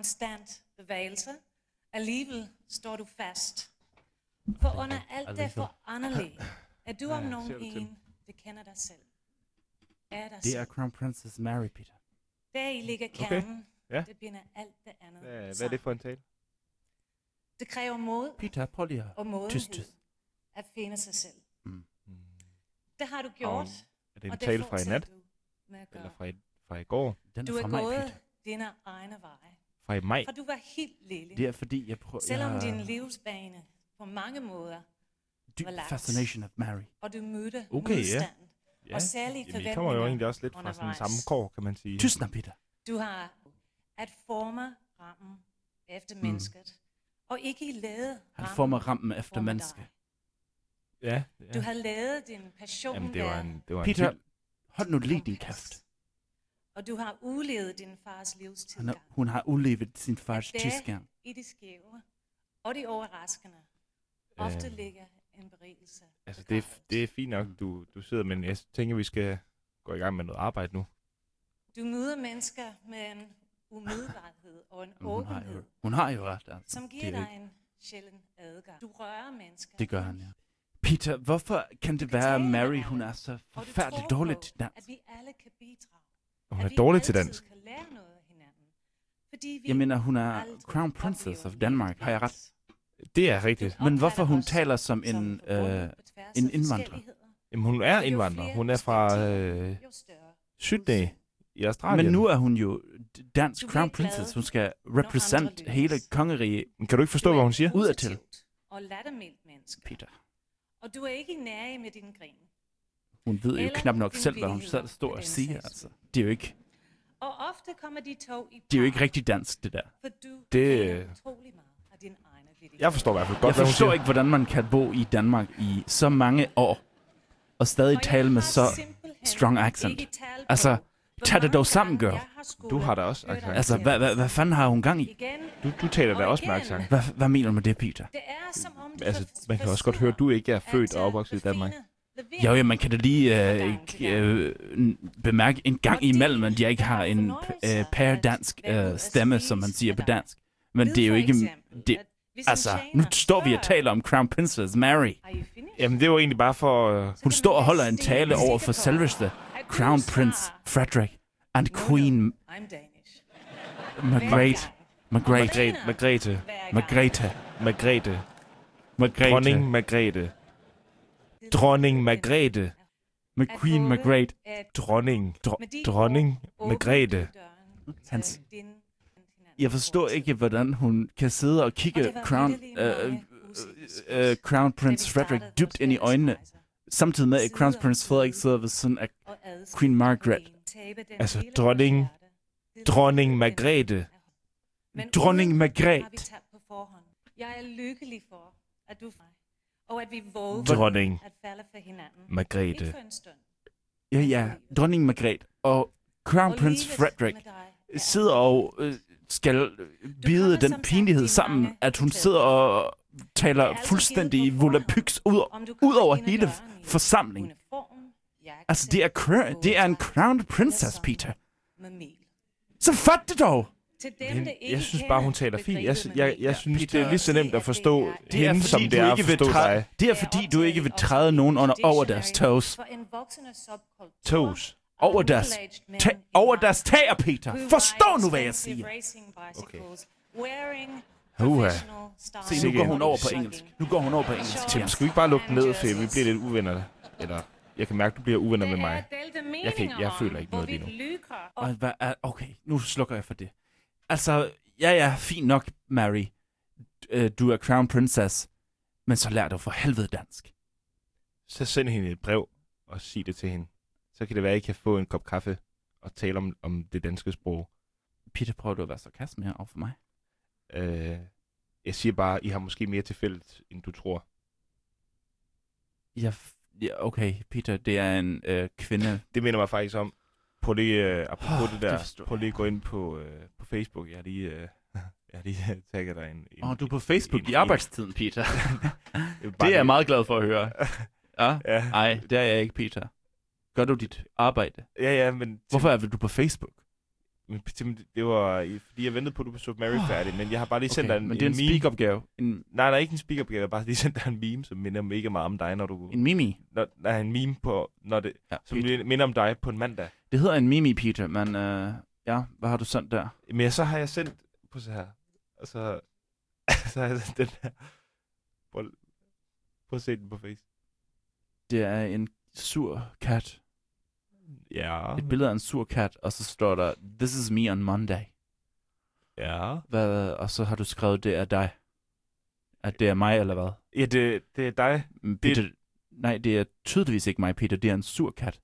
konstant bevægelse. Alligevel står du fast. For under alt det foranderlige, er du om nogen en, det kender dig selv. Er dig Det selv. er Crown Princess Mary, Peter. Der i ligger kernen. Ja. Det binder alt det andet Hvad, hvad er det for en tale? Det kræver mod Peter, prøv lige og at... modenhed at finde sig selv. Mm. Det har du gjort, Er det en og tale fra i nat? Eller fra i, fra i går? Den Du er er fra mig, gået Peter. dine egne veje. Fra i maj? Fra du var helt lille. Det er fordi, jeg prøver... Selvom jeg din livsbane på mange måder, dyb var lagt. fascination of Mary. og du mødte Okay, ja. modstand, Ja. og særlige Jamen, I forventninger kommer jo egentlig også lidt fra sådan undervejs. samme kår, kan man sige. Tyst nu, Peter. Du har at forme rammen efter mennesket, og ikke i lade Mm. Han rammen former rammen efter former menneske. dig. Ja, Du ja. har lavet din passion Jamen, det var være en, det var en Peter, hold nu lige din kæft. Og du har udlevet din fars Han livstilgang. har, hun har udlevet sin fars tidsgang. i det skæve og det overraskende ofte ligger en berigelse. Altså, det er, det er fint nok, du, du sidder, men jeg tænker, vi skal gå i gang med noget arbejde nu. Du møder mennesker med en umiddelbarhed og en Hun har jo, åbenhed, hun har jo ret, altså. som giver er dig ikke- en sjælden adgang. Du rører mennesker. Det gør han, ja. Peter, hvorfor kan det kan være, at Mary, hun er så forfærdeligt tror dårlig på, til dans? At vi alle kan bidrage. Hun er dårlig til dansk. kan lære noget af hinanden. Fordi vi Jeg mener, hun er Crown Princess of Denmark, har jeg ret? Det er rigtigt. Men hvorfor hun taler som en, øh, en indvandrer? Jamen, hun er indvandrer. Hun er fra øh, Sydney i Australien. Men nu er hun jo dansk Crown Princess. Hun skal represent hele kongeriget, Kan du ikke forstå, hvad hun siger? Udadtil. Og lattermildt menneske. Peter. Og du er ikke nære med din grin. Hun ved jo knap nok selv, hvad hun selv står og siger. Altså. Det er jo ikke, Og ofte kommer de tog i det er jo ikke rigtig dansk, det der. For du Det- kender utrolig meget af din egen vittighed. Jeg forstår i hvert fald godt, Jeg hvad hun forstår siger. ikke, hvordan man kan bo i Danmark i så mange år, og stadig Og tale med så strong accent. Altså, tag det dog sammen, skulle Du har da også accent. Altså, hvad, hvad, hvad fanden har hun gang i? Du, du taler da Og også med accent. Hvad, hvad mener du med det, Peter? det er som om du Altså, man kan også godt høre, at du ikke er født og opvokset i Danmark. Vind. ja, man kan da lige øh, øh, bemærke en gang imellem, at jeg ikke har en øh, pærdansk øh, stemme, som man siger på dansk. Men det er jo ikke... Det, altså, nu står vi og taler om Crown Princess Mary. "Are you finished?" Jamen, det var egentlig bare for... Øh, Hun står og holder en tale over for selveste Crown Prince Frederick and "No, no, Queen I'm Danish." Margrethe. Margrethe. Margrethe. Margrethe. Margrethe. Margrethe. Margrethe. Margrethe. Dronning Margrethe. Med At Queen håbe, Margrethe. Dronning. dronning Margrethe. Hans- din- Jeg forstår ikke, hvordan hun kan sidde og kigge Crown, øh, usikre øh, øh, Crown Prince Frederick startede dybt ind i øjnene, samtidig med, at Crown Prince Frederik sidder ved siden af Queen Margaret. Altså, dronning- Dronning Margrethe. Dronning Margrethe. Jeg er lykkelig for, at du og at vi våger Dronning hinanden. Margrethe. Ikke for en stund. Ja, ja, dronning Margrethe og Crown Og Prince Frederick er sidder og øh, skal bide den pinlighed sammen, mange at hun sidder og er taler altid fuldstændig volapyks ud, ud over hele døren forsamlingen. uniform, jakke, Altså, det er, det er en båddragt Crown eller Princess, Peter. Så fat det dog! Til dem, Men der ikke jeg synes bare, hun taler fint. Jeg, jeg, mel, jeg synes, Peter, det er lige så nemt at forstå det er hende, som det du er at ikke vil forstå træde, dig. det er fordi, du ikke vil træde nogen under, over deres toes. Toes. Over deres, ta- over deres tager, Peter. Forstå nu, hvad jeg siger. wearing Uha. Se, nu går hun over på engelsk. Nu går hun over på engelsk. Tim, skal vi ikke bare lukke den ned, for vi bliver lidt uvenner? Eller, jeg kan mærke, du bliver uvenner med mig. Jeg kan ikke- jeg føler ikke noget lige nu. hvad er, okay, nu slukker jeg for det. Altså, ja, ja, fint nok, Mary. Øh, Du er Crown Princess. Men så lær dig for helvede dansk. Så send hende et brev og sig det til hende. Så kan det være, at I kan få en kop kaffe og tale om, om det danske sprog. Peter, prøver du at være sarkasme her over for mig? Øh, jeg siger bare, I har måske mere til fælles, end du tror. Ja, ja okay, Peter, det er en øh, kvinde. Det minder mig faktisk om. Prøv lige, øh, apropos oh, det det der, forstår prøv lige at gå ind på, øh, på Facebook. Jeg har lige, øh, jeg har lige tagget dig en... Åh, oh, du er på Facebook en- i arbejdstiden, Peter. det er jeg meget glad for at høre. Ja? Ja, Nej, det er jeg ikke, Peter. Gør du dit arbejde? ja, ja men Hvorfor er du på Facebook? Men det var fordi, jeg ventede på, at du så Mary færdig, men jeg har bare lige sendt dig en, men det er en, meme. speak-opgave. En, Nej, nej, ikke en speak-opgave. Jeg har bare lige sendt dig en meme, som minder mega meget om dig, når du... en mimi. Når, nej, en meme på, når det, Ja, som Peter. minder om dig på en mandag. Det hedder en mimi, Peter, men øh, ja, hvad har du sendt der? Men så har jeg sendt på så her. Og så, så har jeg sendt den her. Prøv, prøv at se den på face. Det er en sur kat. Ja. Et billede af en sur kat, og så står der, This is me on Monday. Ja. Hvad, og så har du skrevet, det er dig. At det er mig, eller hvad? Ja, det, det er dig. Men Peter, nej, det er tydeligvis ikke mig, Peter. Det er en sur kat.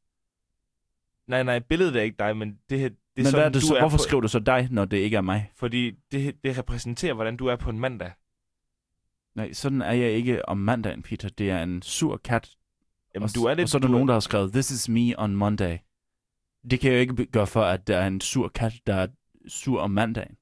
Nej, nej, billedet er ikke dig, men det, her- det er Men sådan, hvad er det du så? er Hvorfor på, skriver du så dig, når det ikke er mig? Fordi det, det repræsenterer, hvordan du er på en mandag. Nej, sådan er jeg ikke om mandagen, Peter. Det er en sur kat. Jamen, og, du er lidt... og så er der du nogen, der har skrevet, This is me on Monday. Det kan jeg jo ikke gøre for, at der er en sur kat, der er sur om mandagen.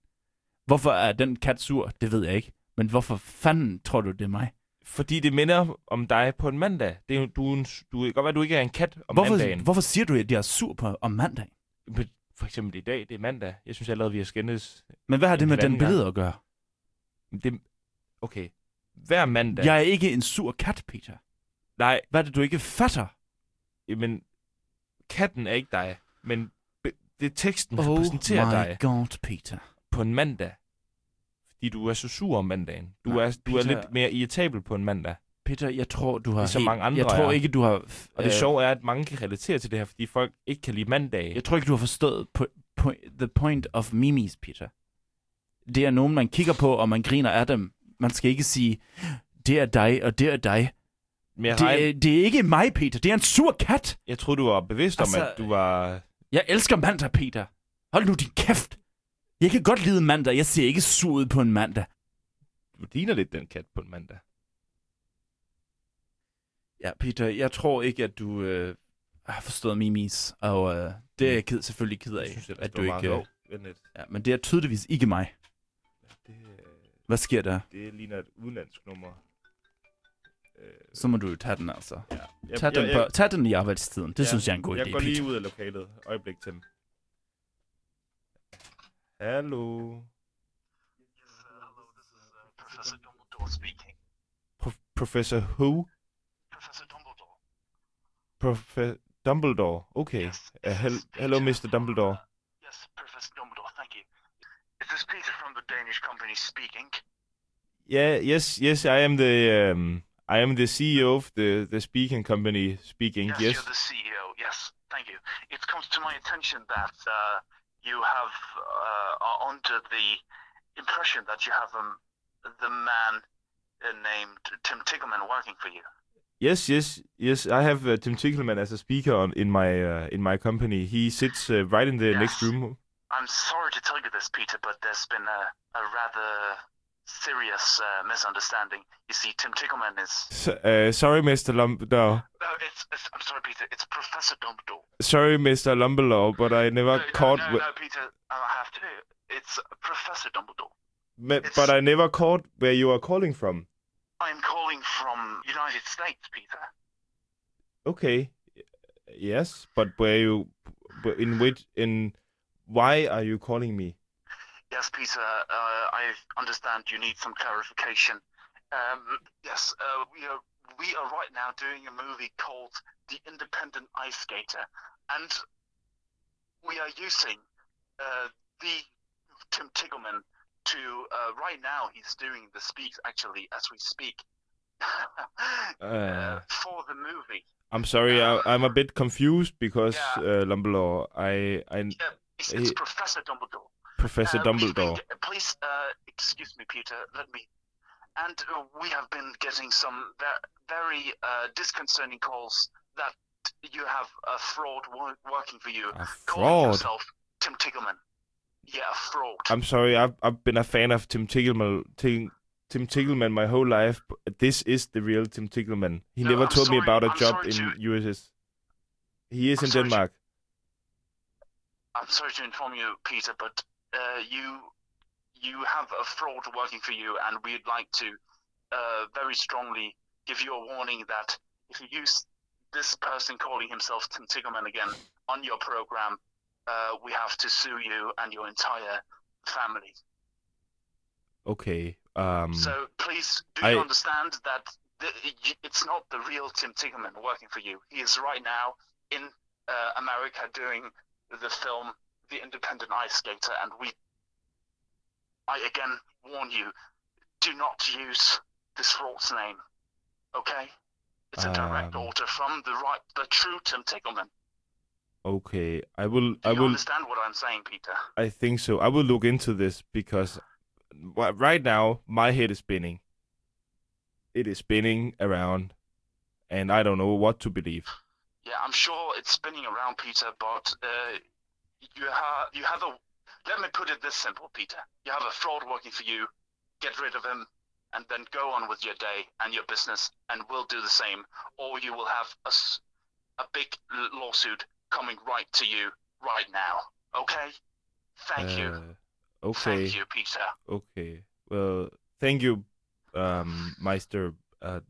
Hvorfor er den kat sur? Det ved jeg ikke. Men hvorfor fanden tror du, det er mig? Fordi det minder om dig på en mandag. Det er, du, en, du kan godt være, at du ikke er en kat om Hvorfor, mandagen. hvorfor siger du, at jeg er sur på, om mandagen? Men For eksempel i dag, det er mandag. Jeg synes allerede, vi har skændes. Men hvad har det med den billede at gøre? Det, okay. Hver mandag. Jeg er ikke en sur kat, Peter. Nej, Hvad er det, du ikke fatter? men katten er ikke dig. Men det er teksten Oh repræsenterer my dig god, Peter. på en mandag. Fordi du er så sur om mandagen. Du, Nej, er, du er Peter- lidt mere irritabel på en mandag. Peter, jeg tror, du har Ligesom helt... mange andre Jeg tror er. ikke, du har... Og det sjove er, at mange kan relatere til det her, fordi folk ikke kan lide mandage. Jeg tror ikke, du har forstået po- po- the point of memes, Peter. Det er nogen, man kigger på, og man griner af dem. Man skal ikke sige, det er dig, og det er dig. Men jeg, Det er, det er ikke mig, Peter. Det er en sur kat. jeg troede, du var bevidst Altså- om, at du var... Jeg elsker mandag, Peter. Hold nu din kæft. Jeg kan godt lide mandag. Jeg ser ikke sur ud på en mandag. Du ligner lidt den kat på en mandag. Ja, Peter, jeg tror ikke, at du øh, har forstået memes. Og øh, det er jeg ked, selvfølgelig ked af, Jeg synes, det at du ikke... Øh, ja, men det er tydeligvis ikke mig. Det, øh, Hvad sker der? det ligner et udenlandsk nummer. Øh, Så må du jo tage den, altså. ja. Jeg, Tag den, på, tag den i arbejdstiden. Det Ja, synes jeg er en god jeg idé, går Peter. lige ud af lokalet. Øjeblik, Tim. Hallo. Professor Dumbledore speaking. Pro- Professor who? Professor Dumbledore. Prof- Dumbledore. Okay. Yes. Uh, hel- hello, Peter Mr. Dumbledore. uh, yes, Professor Dumbledore, thank you. Is this Peter from the Danish company speaking? Yeah. Yes. Yes. I am the. Um, I am the CEO of the the speaking company. Speaking. Yes, Yes. you're the CEO. Yes, thank you. It comes to my attention that uh, you have uh, are under the impression that you have um, the man uh, named Tim Tiggleman working for you. Yes. Yes. Yes. I have uh, Tim Tickleman as a speaker on, in my uh, in my company. He sits uh, right in the Yes. next room. I'm sorry to tell you this, Peter, but there's been a, a rather serious uh, misunderstanding. You see, Tim Tickleman is. S- uh, sorry, Mr. Dumbledore. No, it's, it's. I'm sorry, Peter. It's Professor Dumbledore. Sorry, Mr. Dumbledore, but I never no, caught. No, no, no, Peter. I have to. It's Professor Dumbledore. Me- but I never caught where you are calling from. I'm calling from United States, Peter. Okay. Yes, but where you, but in which, in, why are you calling me? Yes, Peter. Uh, I understand you need some clarification. Um, yes, uh, we are we are right now doing a movie called The Independent Ice Skater, and we are using uh, the Tim Tiggleman to uh, right now. He's doing the speaks actually as we speak uh, for the movie. I'm sorry, I, I'm a bit confused because Yeah. uh, Dumbledore, I, I, Yeah, it's, it's He- Professor Dumbledore. Professor Uh, been Dumbledore. please, uh, excuse me, Peter. Let me. And uh, we have been getting some ve- very uh, disconcerting calls that you have a fraud wo- working for you, A calling fraud. yourself Tim Tiggleman. Yeah, a fraud. I'm sorry, I've, I've been a fan of Tim Tickleman, Tim, Tim Tickleman my whole life. But this is the real Tim Tickleman. He No, never I'm told me about a I'm job in to- USS. He is I'm in sorry to- Denmark. I'm sorry to inform you, Peter, but uh, you you have a fraud working for you, and we'd like to uh, very strongly give you a warning that if you use this person calling himself Tim Tiggleman again on your program, uh, we have to sue you and your entire family. Okay. Um, So please, do I- you understand that the, y- it's not the real Tim Tigerman working for you? He is right now in uh, America doing the film The Independent Ice Skater, and we, I again warn you, do not use this fraud's name. Okay? It's a direct Um, order from the right, the true Tim Tigerman. okay. I will. Do I you will. understand what I'm saying, Peter? I think so. I will look into this because right now my head is spinning. It is spinning around, and I don't know what to believe. Yeah, I'm sure it's spinning around, Peter, but uh, you have you have a. Let me put it this simple, Peter. You have a fraud working for you. Get rid of him, and then go on with your day and your business, and we'll do the same. Or you will have a, a big lawsuit coming right to you right now. Okay? Thank you. Uh, okay. Thank you, Peter. Okay. Well, thank you, um, Meister uh,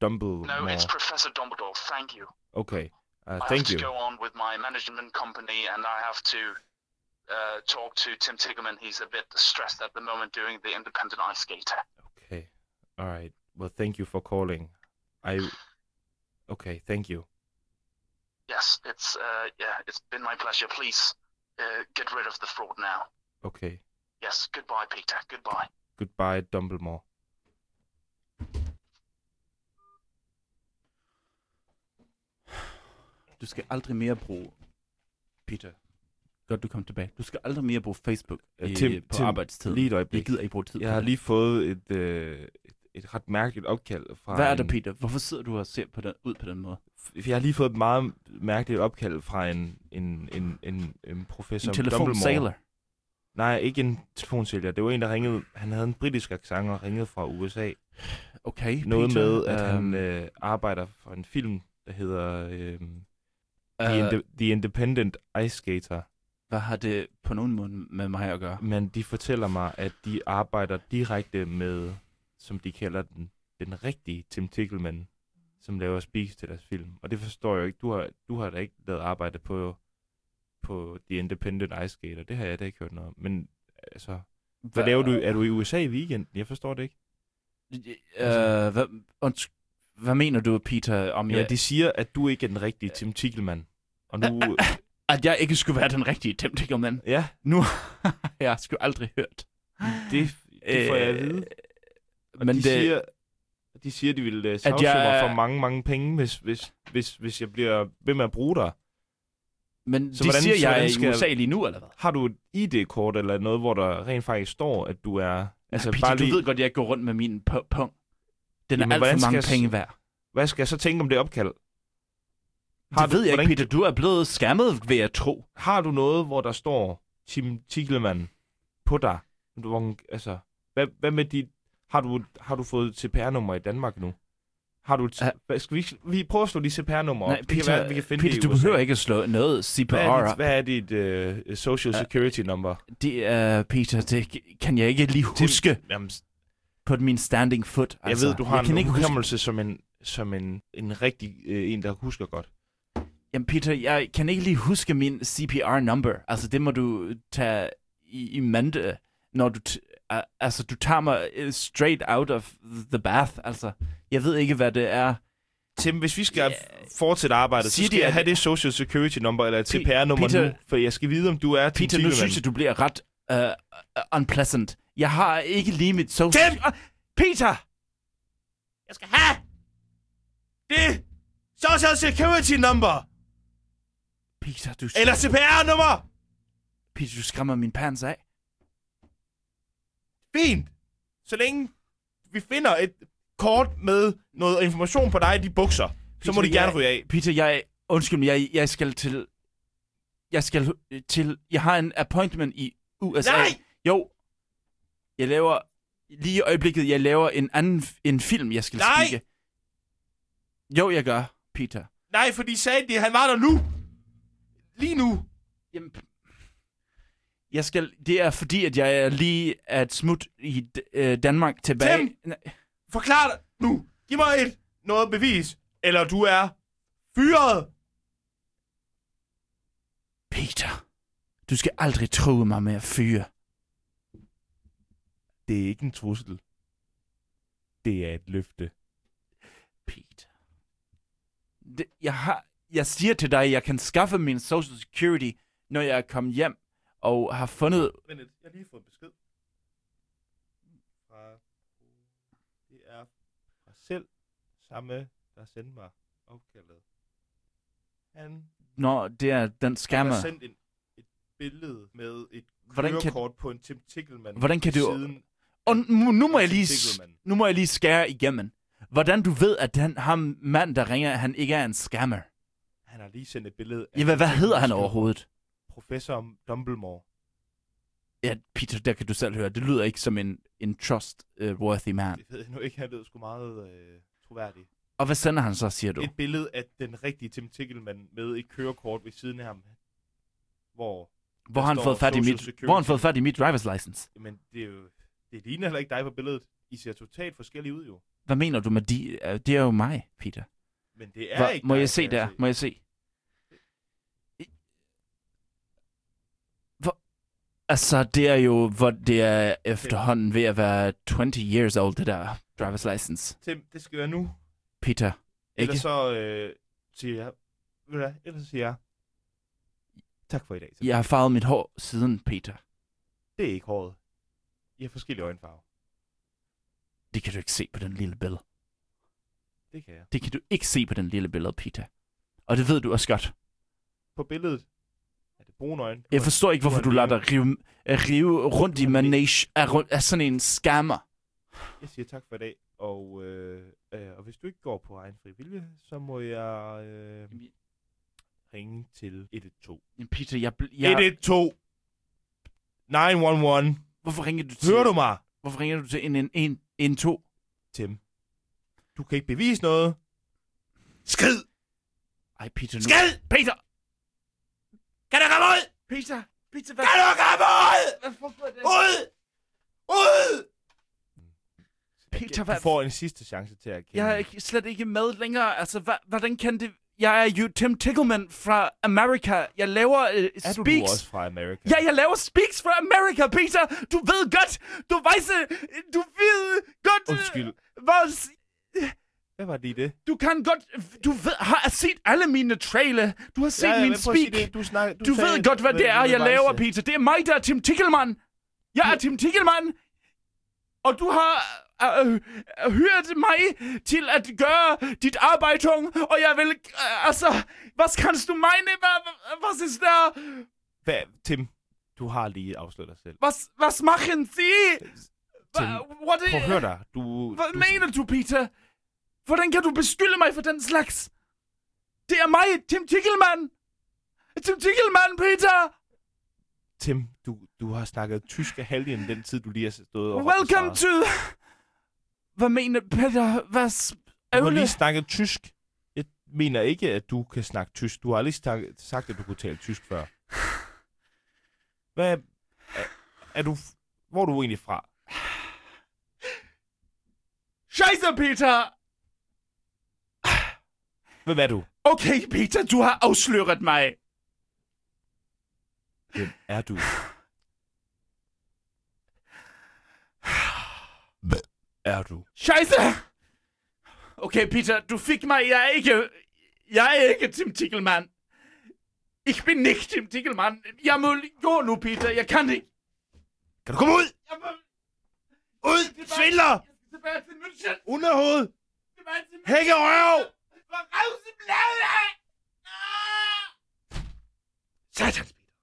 Dumbledore. No, it's Professor Dumbledore. Thank you. okay. Uh, I thank have you. to go on with my management company, and I have to uh, talk to Tim Tigerman. He's a bit stressed at the moment doing the independent ice skater. Okay. All right. Well, thank you for calling. I. Okay. Thank you. Yes, it's uh, yeah, it's been my pleasure. Please uh, get rid of the fraud now. Okay. Yes, goodbye, Peter. Goodbye. Goodbye, Dumbledore. Du skal aldrig mere bruge... Peter, godt du kom tilbage. Du skal aldrig mere bruge Facebook Øh, i, Tim- på Tim, arbejdstid. Lige et Jeg gider ikke bruge tid Jeg har lige fået et, øh, et, et ret mærkeligt opkald fra Hvad er der, en, Peter? Hvorfor sidder du og ser på den, ud på den måde? Jeg har lige fået et meget mærkeligt opkald fra en, en, en, en, en professor En telefon Dumbledore. sailor. Nej, ikke en telefonsælger. Det var en, der ringede. Han havde en britisk accent og ringede fra USA. Okay, Noget Peter. med, at han øhm, øh, arbejder for en film, der hedder øh, The, øh, Inde- The Independent Ice Skater. Hvad har det på nogen måde med mig at gøre? Men de fortæller mig, at de arbejder direkte med, som de kalder den, den rigtige Tim Tickleman, som laver speaks til deres film. Og det forstår jeg ikke. Du har, du har da ikke lavet arbejde på, på The Independent Ice Skater. Det har jeg da ikke hørt noget om. Men altså, hvad laver du? Er du i USA i weekenden? Jeg forstår det ikke. Øh, hvad, unds- hvad mener du, Peter, om Ja, jeg, de siger, at du ikke er den rigtige Tim Tickleman. Og nu... at jeg ikke skulle være den rigtige Tim Tickleman? ja, Nu har jeg sgu aldrig hørt. det, det får jeg at vide. Og Men de, det, siger, de siger, de vil uh, sagsøge jeg- mig for mange, mange penge, hvis, hvis, hvis, hvis jeg bliver ved med at bruge dig. men så de hvordan- siger, så jeg er hvordan i skal- USA lige nu, eller hvad? Har du et ID-kort eller noget, hvor der rent faktisk står, at du er... Altså, Peter, bare du lige, ved godt, jeg går rundt med min pu- pung. Den Jamen, er alt for skal mange penge værd. Hvad skal jeg så tænke om det opkald? Har det du, ved jeg ikke, hvordan- Peter. Du er blevet skammet, ved at tro. Har du noget, hvor der står Tim Tickleman på dig? Du, altså, hvad, hvad med dit... Har du, har du fået CPR-nummer i Danmark nu? Har du... Ja. Skal vi, vi prøve at slå de CPR-nummer op? Nej, Det kan Peter, være, vi kan finde Peter det du behøver ikke at slå noget CPR. Hvad er dit, hvad er dit uh, social security number? Det er, Peter, det kan jeg ikke lige huske Jamen, på min standing foot. jeg ved, du har jeg kan en ikke huske. hukommelse som en, som en, en rigtig øh, en, der husker godt. Jamen, Peter, jeg kan ikke lige huske min CPR-number. Altså, det må du tage i, i mente, når du... Uh, altså, du tager mig uh, straight out of the bath. Altså, jeg ved ikke, hvad det er. Tim, hvis vi skal Ja. fortsætte arbejdet, så Siger skal de, jeg at- have det social security number eller CPR-nummer nu, for jeg skal vide, om du er Peter, nu synes jeg, du bliver ret uh, unpleasant. Jeg har ikke lige mit social... Tim! Uh, Peter! Jeg skal have det social security number Peter, du, eller CPR-nummer. Peter, du skræmmer min pants af. Fint. Så længe vi finder et kort med noget information på dig i de bukser, så Peter, må de gerne jeg- ryge af. Peter, jeg... Undskyld mig, jeg, jeg skal til... Jeg skal til... Jeg har en appointment i USA. Nej! Jo. Jeg laver... Lige i øjeblikket, jeg laver en anden en film, jeg skal Nej! skikke. Jo, jeg gør, Peter. Nej, for de sagde, at han var der nu. Lige nu. Jamen, jeg skal, det er fordi, at jeg er lige at smut i øh, Danmark tilbage. Tim! Forklar dig nu. Giv mig et noget bevis. Eller du er fyret. Peter, du skal aldrig tro mig med at fyre. Det er ikke en trussel. Det er et løfte. Peter. Det, jeg, har, jeg siger til dig, jeg kan skaffe min social security, når jeg er kommet hjem og har fundet... Men jeg har lige fået besked. Fra... Det er fra selv samme, der sendte mig opkaldet. Han Når det er den Han scammer. har sendt en, et billede med et Hvordan kan- på en Tim Tickleman. Hvordan kan du- Siden Og nu, nu må jeg lige, nu må jeg lige skære igennem. Hvordan du ved, at den, ham mand, der ringer, han ikke er en scammer? Han har lige sendt et billede af Ja, hvad, hvad hedder han overhovedet? Professor Dumbledore. Ja, Peter, der kan du selv høre. Det lyder ikke som en, en trustworthy man. Det ved jeg nu ikke, han lød sgu meget øh, troværdig. Og hvad sender han så, siger du? Et billede af den rigtige Tim Tickleman med et kørekort ved siden af ham. Hvor, Hvor har han fået fat i mit, Security. hvor han fået fat i mit driver's license? men det er jo, det ligner heller ikke dig på billedet. I ser totalt forskellige ud jo. Hvad mener du med de? øh, Det er jo mig, Peter. Men det er Hvor, ikke må dig, jeg se der? Må jeg se? I- Hvor, altså, det er jo, hvor det er efterhånden ved at være 20 years old, det der driver's license. Tim, det skal være nu. Peter, ikke? Ellers så øh, siger jeg... Ved du hvad? Ellers så siger jeg... Tak for i dag. Tim. Jeg har farvet mit hår siden, Peter. Det er ikke håret. I har forskellige øjenfarver. Det kan du ikke se på den lille billede. Det kan jeg. Det kan du ikke se på den lille billede, Peter. Og det ved du også godt. På billedet det brune øjne. Jeg forstår ikke, hvorfor du lader dig rive, rive rundt i manage af, af sådan en scammer. Jeg siger tak for i dag. Og, øh, øh, og hvis du ikke går på egen fri vilje, så må jeg øh, ringe til 112. Jamen, Peter, jeg, jeg, 112! 911! hvorfor ringer du til... Hører du mig, Hvorfor ringer du til en, en, en, en to? Tim? Du kan ikke bevise noget. Skrid! Ej, Peter, nu... Skrid! Peter! Kan du komme ud? Peter! Peter, hvad? Kan du komme ud? Ud! Ud! Peter, Du får en sidste chance til at kende. Jeg er ikke, slet ikke med længere. Altså, hva, hvordan kan det... Jeg er jo Tim Tickleman fra Amerika. Jeg laver uh, er speaks. du, du også fra Amerika? Ja, jeg laver speaks fra Amerika, Peter. Du ved godt. Du ved, du ved godt. øh, Undskyld. Hvad, s- Hvad var lige det? du kan godt... Du ved, har set alle mine trailer. Du har set Ja, ja, min speak. det. Du, snak, du, Du ved godt, hvad det er, jeg laver, Peter. Det er mig, der er Tim Tickleman. Jeg er Tim Tickleman. Og du har øh, øh, hørt mig til at gøre dit arbejde og jeg vil... Øh, altså, hvad kan du mene? Hvad, hvad, hvad er der? Hvad, Tim, du har lige afsløret dig selv. Was, was machen Sie? Tim, What prøv at høre dig. Du, Hvad du, mener du, Peter? Hvordan kan du beskylde mig for den slags? Det er mig, Tim Tickleman. Tim Tickleman, Peter. Tim, du, du har snakket tysk af halvdelen den tid, du lige har stået og Welcome to... Hvad mener Peter? Hvad... Du har lige snakket tysk. Jeg mener ikke, at du kan snakke tysk. Du har aldrig snak- sagt, at du kunne tale tysk før. Hvad... Er, er du... Hvor er du egentlig fra? Scheiße, Peter! Hvem er du? Okay, Peter, du har afsløret mig. Hvem er du? Hvem er du? Scheiße! Okay, Peter, du fik mig. Jeg er ikke... Jeg er ikke Tim Tickleman. Ich bin nicht Tim Tickleman. Jeg må gå nu, Peter. Jeg kan ikke. Kan du komme ud? Jeg må... Ud! Svindler! Jeg skal tilbage til München. Underhoved! Tilbage Raus im Lager! Ah! Satans